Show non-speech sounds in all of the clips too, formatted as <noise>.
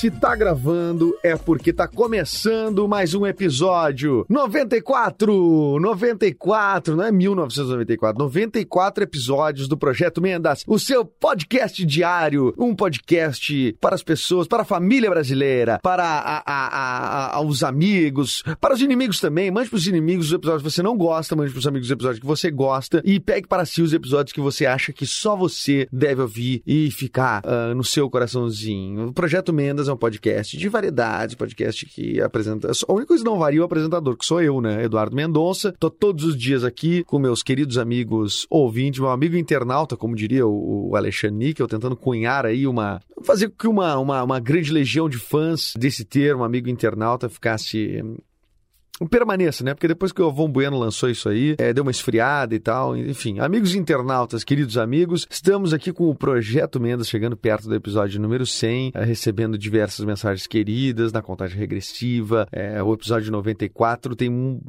Se tá gravando é porque tá começando mais um episódio 94, 94, não é 1994, 94 episódios do Projeto Mendas, o seu podcast diário, um podcast para as pessoas, para a família brasileira, para a- a- a- os amigos, para os inimigos também. Mande pros inimigos os episódios que você não gosta, mande pros amigos os episódios que você gosta e pegue para si os episódios que você acha que só você deve ouvir e ficar ah, no seu coraçãozinho. O Projeto Mendas é um podcast de variedades, podcast que apresenta. A única coisa que não varia é o apresentador, que sou eu, né? Eduardo Mendonça. Tô todos os dias aqui com meus queridos amigos ouvintes, meu amigo internauta, como diria o, Alexandre Níquel, tentando cunhar aí uma. fazer com que uma, uma, uma grande legião de fãs desse termo, amigo internauta, ficasse permaneça, né? Porque depois que o Avon Bueno lançou isso aí, é, deu uma esfriada e tal. Enfim, amigos internautas, queridos amigos, estamos aqui com o Projeto Mendas chegando perto do episódio número 100, é, recebendo diversas mensagens queridas na contagem regressiva. É, o episódio 94 tem um,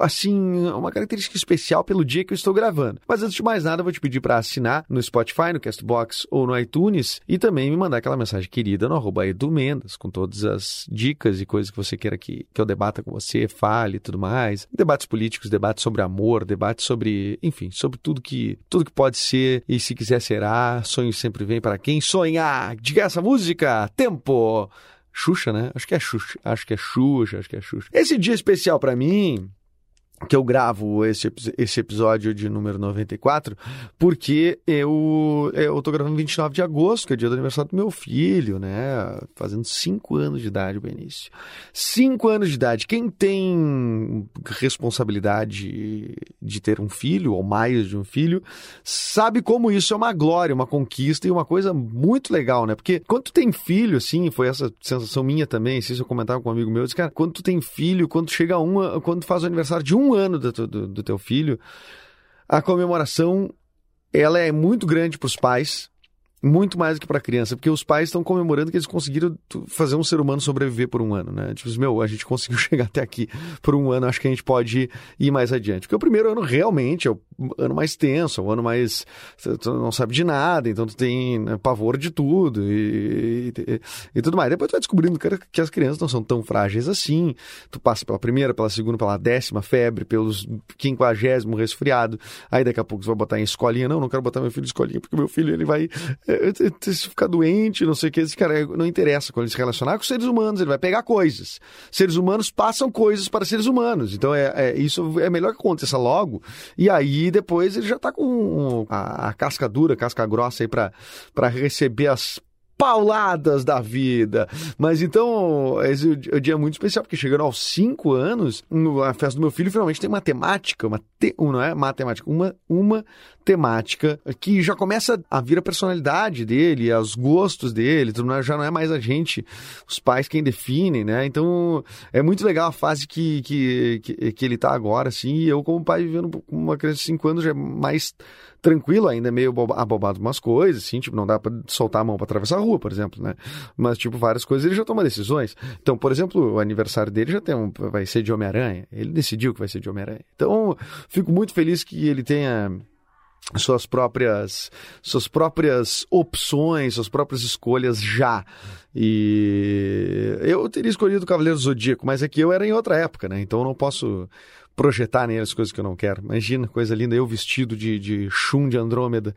assim, uma característica especial pelo dia que eu estou gravando. Mas antes de mais nada, eu vou te pedir para assinar no Spotify, no Castbox ou no iTunes e também me mandar aquela mensagem querida no arroba Edu Mendas, com todas as dicas e coisas que você queira que, que eu debata com você, fale e tudo mais. Debates políticos, debates sobre amor, debates sobre, enfim, sobre tudo que, tudo que pode ser e se quiser será. Sonho sempre vem para quem sonha. Diga essa música, tempo. Xuxa, né? Acho que é Xuxa, acho que é Xuxa, acho que é Xuxa. Esse dia especial para mim, que eu gravo esse, esse episódio de número 94, porque eu, eu tô gravando 29 de agosto, que é o dia do aniversário do meu filho, né? Fazendo 5 anos de idade, Benício. 5 anos de idade. Quem tem responsabilidade de ter um filho, ou mais de um filho, sabe como isso é uma glória, uma conquista e uma coisa muito legal, né? Porque quando tu tem filho, assim, foi essa sensação minha também, se eu comentava com um amigo meu, eu disse, cara, quando tu tem filho, quando chega um, quando faz o aniversário de um ano do, teu- do, do teu filho, a comemoração, ela é muito grande para os pais, muito mais do que para criança, porque os pais estão comemorando que eles conseguiram fazer um ser humano sobreviver por um ano, né? Tipo, meu, a gente conseguiu <laughs> chegar até aqui por um ano, acho que a gente pode ir mais adiante. Porque o primeiro ano realmente é o ano mais tenso, é o ano mais. Tu não sabe de nada, então tu tem né, pavor de tudo e, e, e tudo mais. Depois tu vai descobrindo que as crianças não são tão frágeis assim. Tu passa pela primeira, pela segunda, pela décima febre, pelos quinquagésimo resfriado. Aí daqui a pouco tu vai botar em escolinha. Não, não quero botar meu filho em escolinha, porque meu filho ele vai se ficar doente, não sei o que. Esse cara não interessa quando ele se relacionar com seres humanos, ele vai pegar coisas. Seres humanos passam coisas para seres humanos. Então é, é- isso é melhor que aconteça logo. E aí depois ele já tá com a, a casca dura, casca grossa aí para receber as pauladas da vida. Mas então, esse é um dia muito especial, porque chegando aos cinco anos, no- a festa do meu filho finalmente tem matemática, uma te, não é matemática, uma, uma temática que já começa a vir a personalidade dele, os gostos dele, já não é mais a gente, os pais quem definem, né? Então, é muito legal a fase que, que, que, que ele tá agora, assim, e eu como pai vivendo com uma criança de cinco anos já é mais tranquilo ainda, é meio boba- abobado umas coisas, assim, tipo, não dá pra soltar a mão pra atravessar a rua, por exemplo, né? Mas, tipo, várias coisas ele já toma decisões. Então, por exemplo, o aniversário dele já tem um, vai ser de Homem-Aranha. Ele decidiu que vai ser de Homem-Aranha. Então, fico muito feliz que ele tenha suas próprias suas próprias opções, suas próprias escolhas já. E eu teria escolhido o Cavaleiro Zodíaco, mas é que eu era em outra época, né? Então eu não posso projetar nele as coisas que eu não quero. Imagina, coisa linda, eu vestido de, de Shun de Andrômeda.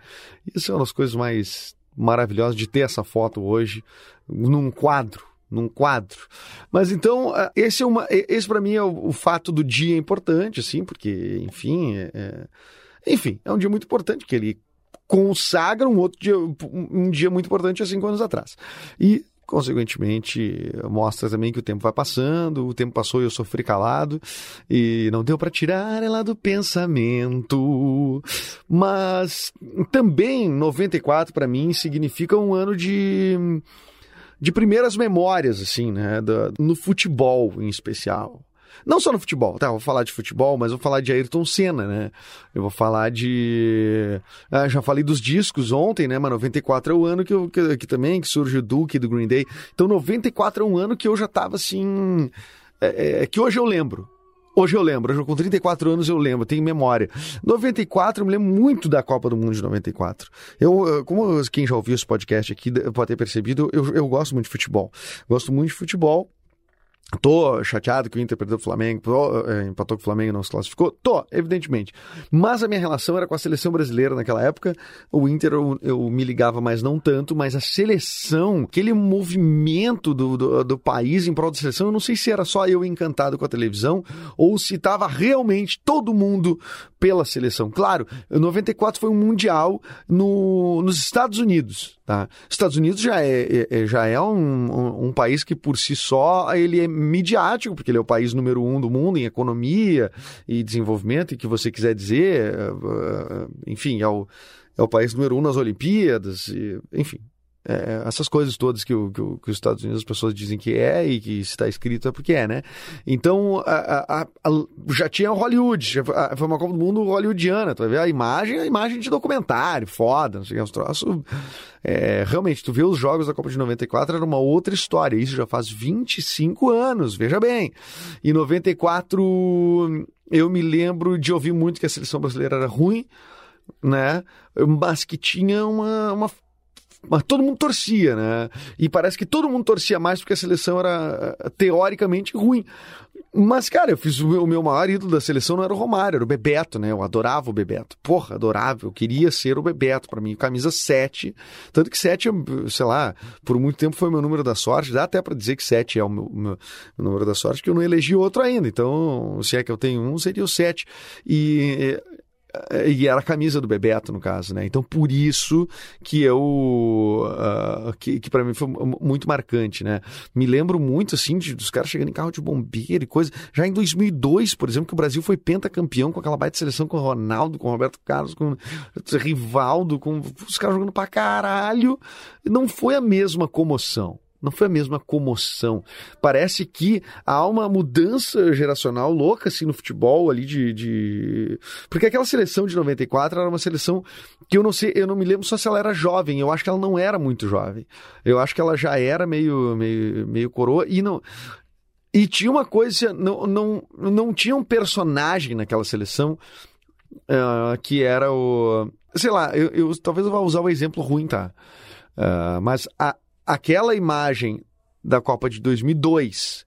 Isso é uma das coisas mais maravilhosas de ter essa foto hoje num quadro num quadro. Mas então, ah, esse é uma, esse para mim é o, o fato do dia importante, assim, porque, enfim, é, é- enfim, é um dia muito importante que ele consagra um outro dia, um dia muito importante há cinco anos atrás. E consequentemente, mostra também que o tempo vai passando, o tempo passou e eu sofri calado, e não deu para tirar ela do pensamento. Mas também 94 para mim significa um ano de de primeiras memórias assim, né, no futebol em especial. Não só no futebol, tá? Eu vou falar de futebol, mas vou falar de Ayrton Senna, né? Eu vou falar de. Ah, já falei dos discos ontem, né? Mas 94 é o ano que, eu, que, que também que surge o Duke do Green Day. Então 94 é um ano que eu já tava assim. É, é, que hoje eu lembro. Hoje eu lembro, com 34 anos eu lembro, tenho memória. 94, eu me lembro muito da Copa do Mundo de 94. Eu, como quem já ouviu esse podcast aqui pode ter percebido, eu, eu gosto muito de futebol. Gosto muito de futebol. Tô chateado que o Inter perdeu o Flamengo, tô, é, empatou com o Flamengo e não se classificou. Tô, evidentemente. Mas a minha relação era com a seleção brasileira naquela época. O Inter eu, eu me ligava, mas não tanto. Mas a seleção, aquele movimento do, do, do país em prol da seleção, eu não sei se era só eu encantado com a televisão ou se estava realmente todo mundo pela seleção. Claro, 94 foi um mundial no, nos Estados Unidos. Tá? Estados Unidos já é, é- já é um, um, um país que por si só ele é midiático, porque ele é o país número um do mundo em economia e desenvolvimento, e que você quiser dizer, eh, eh, enfim, é o, é o país número um nas Olimpíadas, e, enfim. É, essas coisas todas que, o- que o- que os Estados Unidos as pessoas dizem que é e que está escrito é porque é, né? Então, a- a- a- já tinha Hollywood, foi uma Copa do Mundo hollywoodiana, tu vai ver a imagem, a imagem de documentário, foda, não sei o que, uns troços. É, realmente, tu vê os jogos da Copa de 94, era uma outra história. Isso já faz 25 anos, veja bem. Em 94, eu me lembro de ouvir muito que a seleção brasileira era ruim, né? Mas que tinha uma, uma mas todo mundo torcia, né? E parece que todo mundo torcia mais porque a seleção era eh, teoricamente ruim. Mas, cara, eu fiz o meu, maior ídolo da seleção não era o Romário, era o Bebeto, né? Eu adorava o Bebeto. Porra, adorava. Eu queria ser o Bebeto para mim. Camisa 7. Tanto que 7, eu, sei lá, por muito tempo foi o meu número da sorte. Dá até para dizer que 7 é o meu, meu- meu número da sorte, que eu não elegi outro ainda. Então, se é que eu tenho um, seria o 7. E e era a camisa do Bebeto, no caso, né? Então, por isso que eu. ah, que que para mim foi mu- muito marcante, né? Me lembro muito, assim, de, dos caras chegando em carro de bombeiro e coisa. Já em 2002, por exemplo, que o Brasil foi pentacampeão com aquela baita seleção com o Ronaldo, com o Roberto Carlos, com o Rivaldo, com os caras jogando pra caralho. Não foi a mesma comoção. Não foi a mesma comoção. Parece que há uma mudança geracional louca assim no futebol ali de, de... Porque aquela seleção de 94 era uma seleção que eu não sei, eu não me lembro só se ela era jovem. Eu acho que ela não era muito jovem. Eu acho que ela já era meio, meio, meio coroa e não. E tinha uma coisa, não, não, não tinha um personagem naquela seleção ah, que era o. Sei lá, eu, eu- talvez eu vá usar o exemplo ruim, tá? Ah, mas a, aquela imagem da Copa de 2002,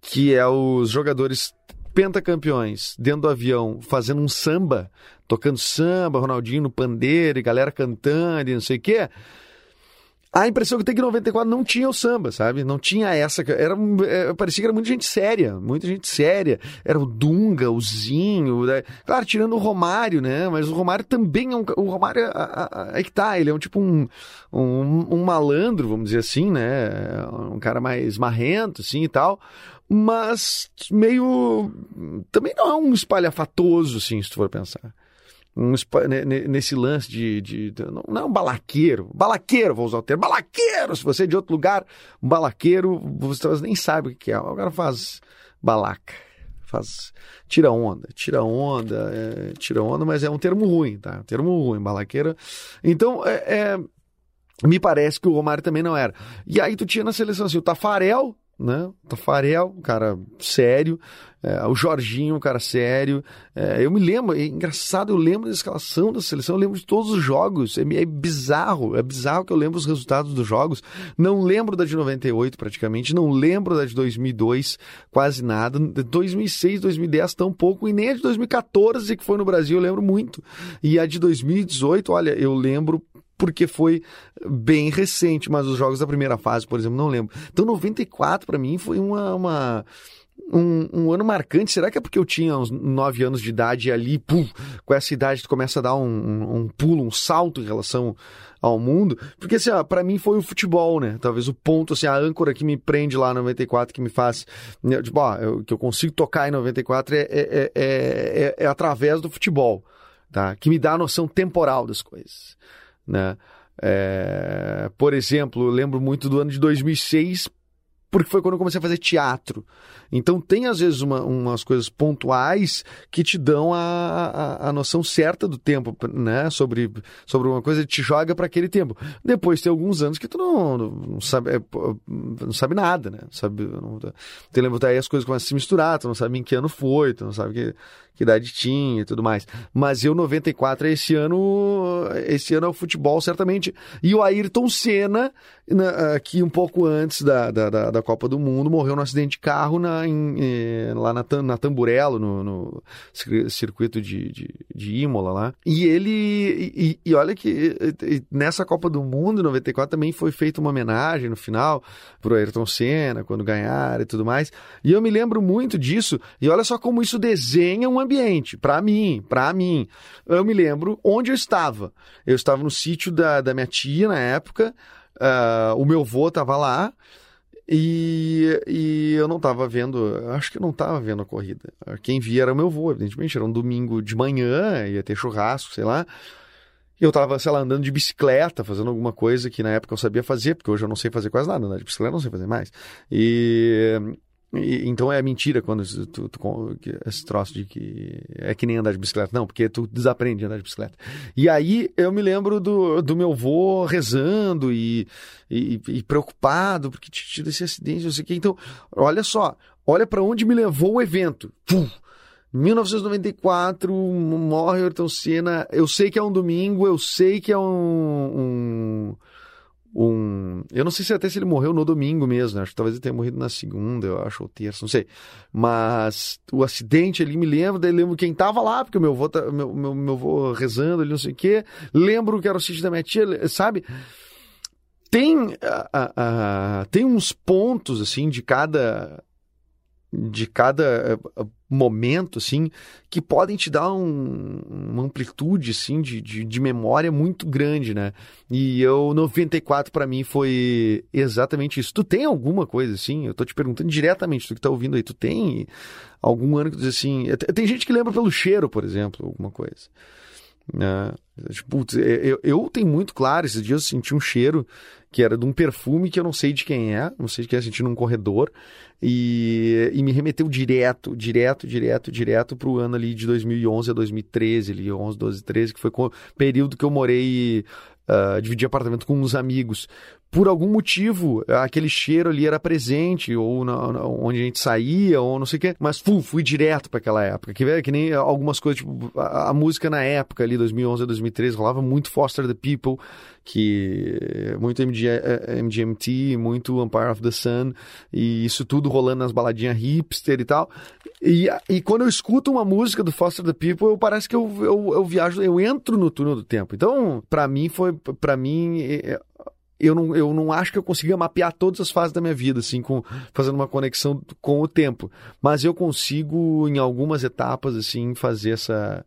que é os jogadores pentacampeões dentro do avião fazendo um samba, tocando samba, Ronaldinho no pandeiro, e galera cantando e não sei o quê. A impressão que eu tenho é que em 94 não tinha o samba, sabe? Não tinha essa. Era, é, parecia que era muita gente séria, muita gente séria. Era o Dunga, o Zinho, né? claro, tirando o Romário, né? Mas o Romário também é um. O Romário é, é- é que tá, ele é um tipo um, um, um malandro, vamos dizer assim, né? Um cara mais marrento, assim e tal. Mas meio. Também não é um espalhafatoso, assim, se tu for pensar um nesse lance de, de- de- não, é um balaqueiro, balaqueiro, vou usar o termo, balaqueiro, se você é de outro lugar, um balaqueiro, você nem sabe o que é, cara faz balaca, faz, tira onda, tira onda, é, tira onda, mas é um termo ruim, tá, um termo ruim, balaqueira, então, é, é, me parece que o Romário também não era, e aí tu tinha na seleção assim, o Tafarel, né? Tafarel, um cara sério, é, o Jorginho, um cara sério. É, eu me lembro, é engraçado, eu lembro da escalação da seleção, eu lembro de todos os jogos. É, é bizarro, é bizarro que eu lembro os resultados dos jogos. Não lembro da de 98 praticamente, não lembro da de 2002 quase nada. De 2006, 2010 tão pouco, e nem a de 2014 que foi no Brasil eu lembro muito. E a de 2018, olha, eu lembro porque foi bem recente, mas os jogos da primeira fase, por exemplo, não lembro. Então 94 para mim foi uma, uma um, um ano marcante. Será que é porque eu tinha uns 9 anos de idade e ali, pum, com essa idade tu começa a dar um, um, um pulo, um salto em relação ao mundo? Porque, assim, ó, pra mim foi o futebol, né? Talvez o ponto, assim, a âncora que me prende lá em 94, que me faz, né, tipo, ó, eu- que eu consigo tocar em 94 é, é, é, é, é através do futebol, tá? Que me dá a noção temporal das coisas, né? É, por exemplo, eu lembro muito do ano de 2006, porque foi quando eu comecei a fazer teatro. Então tem às vezes uma- umas coisas pontuais que te dão a, a, a noção certa do tempo, né? Sobre, sobre uma coisa, te joga para aquele tempo. Depois tem alguns anos que tu não, não sabe, é, não sabe nada, né? Sabe, não, tu lembra aí as coisas começam a se misturar, tu não sabe em que ano foi, tu não sabe que, que idade tinha e tudo mais. Mas eu 94 esse ano, esse ano é o futebol certamente. E o Ayrton Senna, na- aqui um pouco antes da, da, da, da Copa do Mundo, morreu num acidente de carro na, em, eh, lá na, na Tamburello, no, no cir- circuito de, de, de Imola lá. E ele, e, e olha que eh, nessa Copa do Mundo, em 94, também foi feita uma homenagem no final pro Ayrton Senna, quando ganharam e tudo mais. E eu me lembro muito disso, e olha só como isso desenha um ambiente, pra mim, pra mim. Eu me lembro onde eu estava. Eu estava no sítio da, da minha tia na época, ah, o meu avô estava lá, e, e eu não estava vendo, acho que eu não estava vendo a corrida. Quem via era o meu avô, evidentemente, era um domingo de manhã, ia ter churrasco, sei lá. E eu tava, sei lá, andando de bicicleta, fazendo alguma coisa que na época eu sabia fazer, porque hoje eu não sei fazer quase nada, andar de bicicleta eu não sei fazer mais. E, e- então é mentira quando tu, tu- que esse troço de que é que nem andar de bicicleta, não, porque tu desaprende a andar de bicicleta. E aí eu me lembro do, do meu avô rezando e, e, e preocupado porque tinha tido esse acidente, não sei o quê. Então, olha só, olha para onde me levou o evento. Pum! 1994, morre Ayrton Senna. Eu sei que é um domingo, eu sei que é um, um, um- Eu não sei se até se ele morreu no domingo mesmo, né? Acho que talvez ele tenha morrido na segunda, eu acho, ou terça, não sei. Mas o acidente ali me lembro, daí lembro quem tava lá, porque o meu avô, tá- meu, meu, meu avô rezando ali, não sei o quê. Lembro que era o sítio da minha tia, sabe? Tem, ah, tem uns pontos, assim, de cada de cada eh, momento, assim, que podem te dar um- uma amplitude, assim, de, de, de memória muito grande, né? E eu, 94 pra mim foi exatamente isso. Tu tem alguma coisa, assim? Eu tô te perguntando diretamente, tu que tá ouvindo aí, tu tem algum ano que tu diz assim... Tem gente que lembra pelo cheiro, por exemplo, alguma coisa. Né? Tipo, eu, eu tenho muito claro, esses dias eu senti um cheiro que era de um perfume que eu não sei de quem é, não sei de quem é, senti num corredor, e, e me remeteu direto, direto, direto, direto pro ano ali de 2011 a 2013, ali 11, 12, 13, que foi o período que eu morei, ah, dividi apartamento com uns amigos. Por algum motivo, aquele cheiro ali era presente, ou na- na- onde a gente saía, ou não sei o quê, mas fu, fui direto para aquela época. Que, que nem algumas coisas, tipo, a, a música na época, ali, 2011 a 2013, rolava muito Foster the People, que muito MG, eh, MGMT, muito Empire of the Sun, e isso tudo rolando nas baladinhas hipster e tal. E, e quando eu escuto uma música do Foster the People, eu, parece que eu, eu, eu viajo, eu entro no túnel do tempo. Então, para mim, foi, para mim, eh, eu não, eu não acho que eu consiga mapear todas as fases da minha vida, assim, com, fazendo uma conexão com o tempo. Mas eu consigo, em algumas etapas, assim, fazer essa,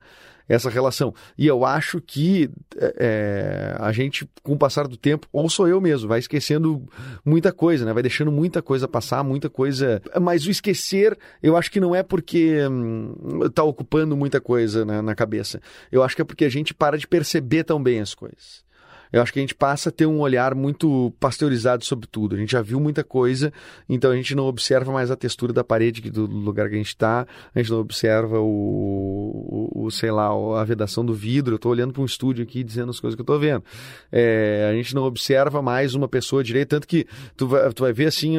essa relação. E eu acho que é, a gente, com o passar do tempo, ou sou eu mesmo, vai esquecendo muita coisa, né? Vai deixando muita coisa passar, muita coisa. Mas o esquecer, eu acho que não é porque hum, tá ocupando muita coisa na, na cabeça. Eu acho que é porque a gente para de perceber tão bem as coisas. Eu acho que a gente passa a ter um olhar muito pasteurizado sobre tudo. A gente já viu muita coisa, então a gente não observa mais a textura da parede do lugar que a gente está, a gente não observa o, o- sei lá, a vedação do vidro. Eu estou olhando para um estúdio aqui dizendo as coisas que eu estou vendo. É, a gente não observa mais uma pessoa direito, tanto que tu vai, tu vai ver assim,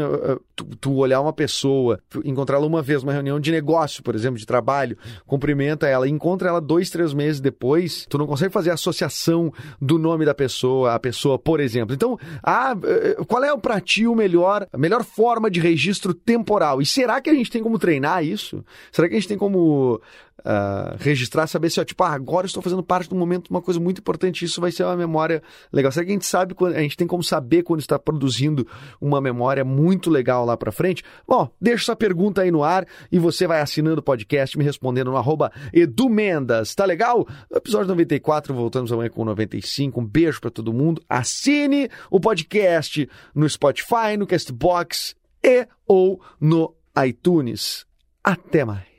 tu, tu olhar uma pessoa, encontrá-la uma vez, uma reunião de negócio, por exemplo, de trabalho, cumprimenta ela, encontra ela dois, três meses depois, tu não consegue fazer a associação do nome da pessoa, a pessoa, por exemplo. Então, ah, eh, qual é para ti o melhor, a melhor forma de registro temporal? E será que a gente tem como treinar isso? Será que a gente tem como ah, registrar, saber se, ó, tipo, ah, agora estou fazendo parte de um momento, uma coisa muito importante, isso vai ser uma memória legal. Será que a gente sabe, quando, a gente tem como saber quando está produzindo uma memória muito legal lá pra frente? Bom, deixa essa pergunta aí no ar e você vai assinando o podcast, me respondendo no arroba Edu Mendas, tá legal? No episódio 94, voltamos amanhã com o 95, um beijo pra todo mundo, assine o podcast no Spotify, no Castbox e ou no iTunes. Até mais.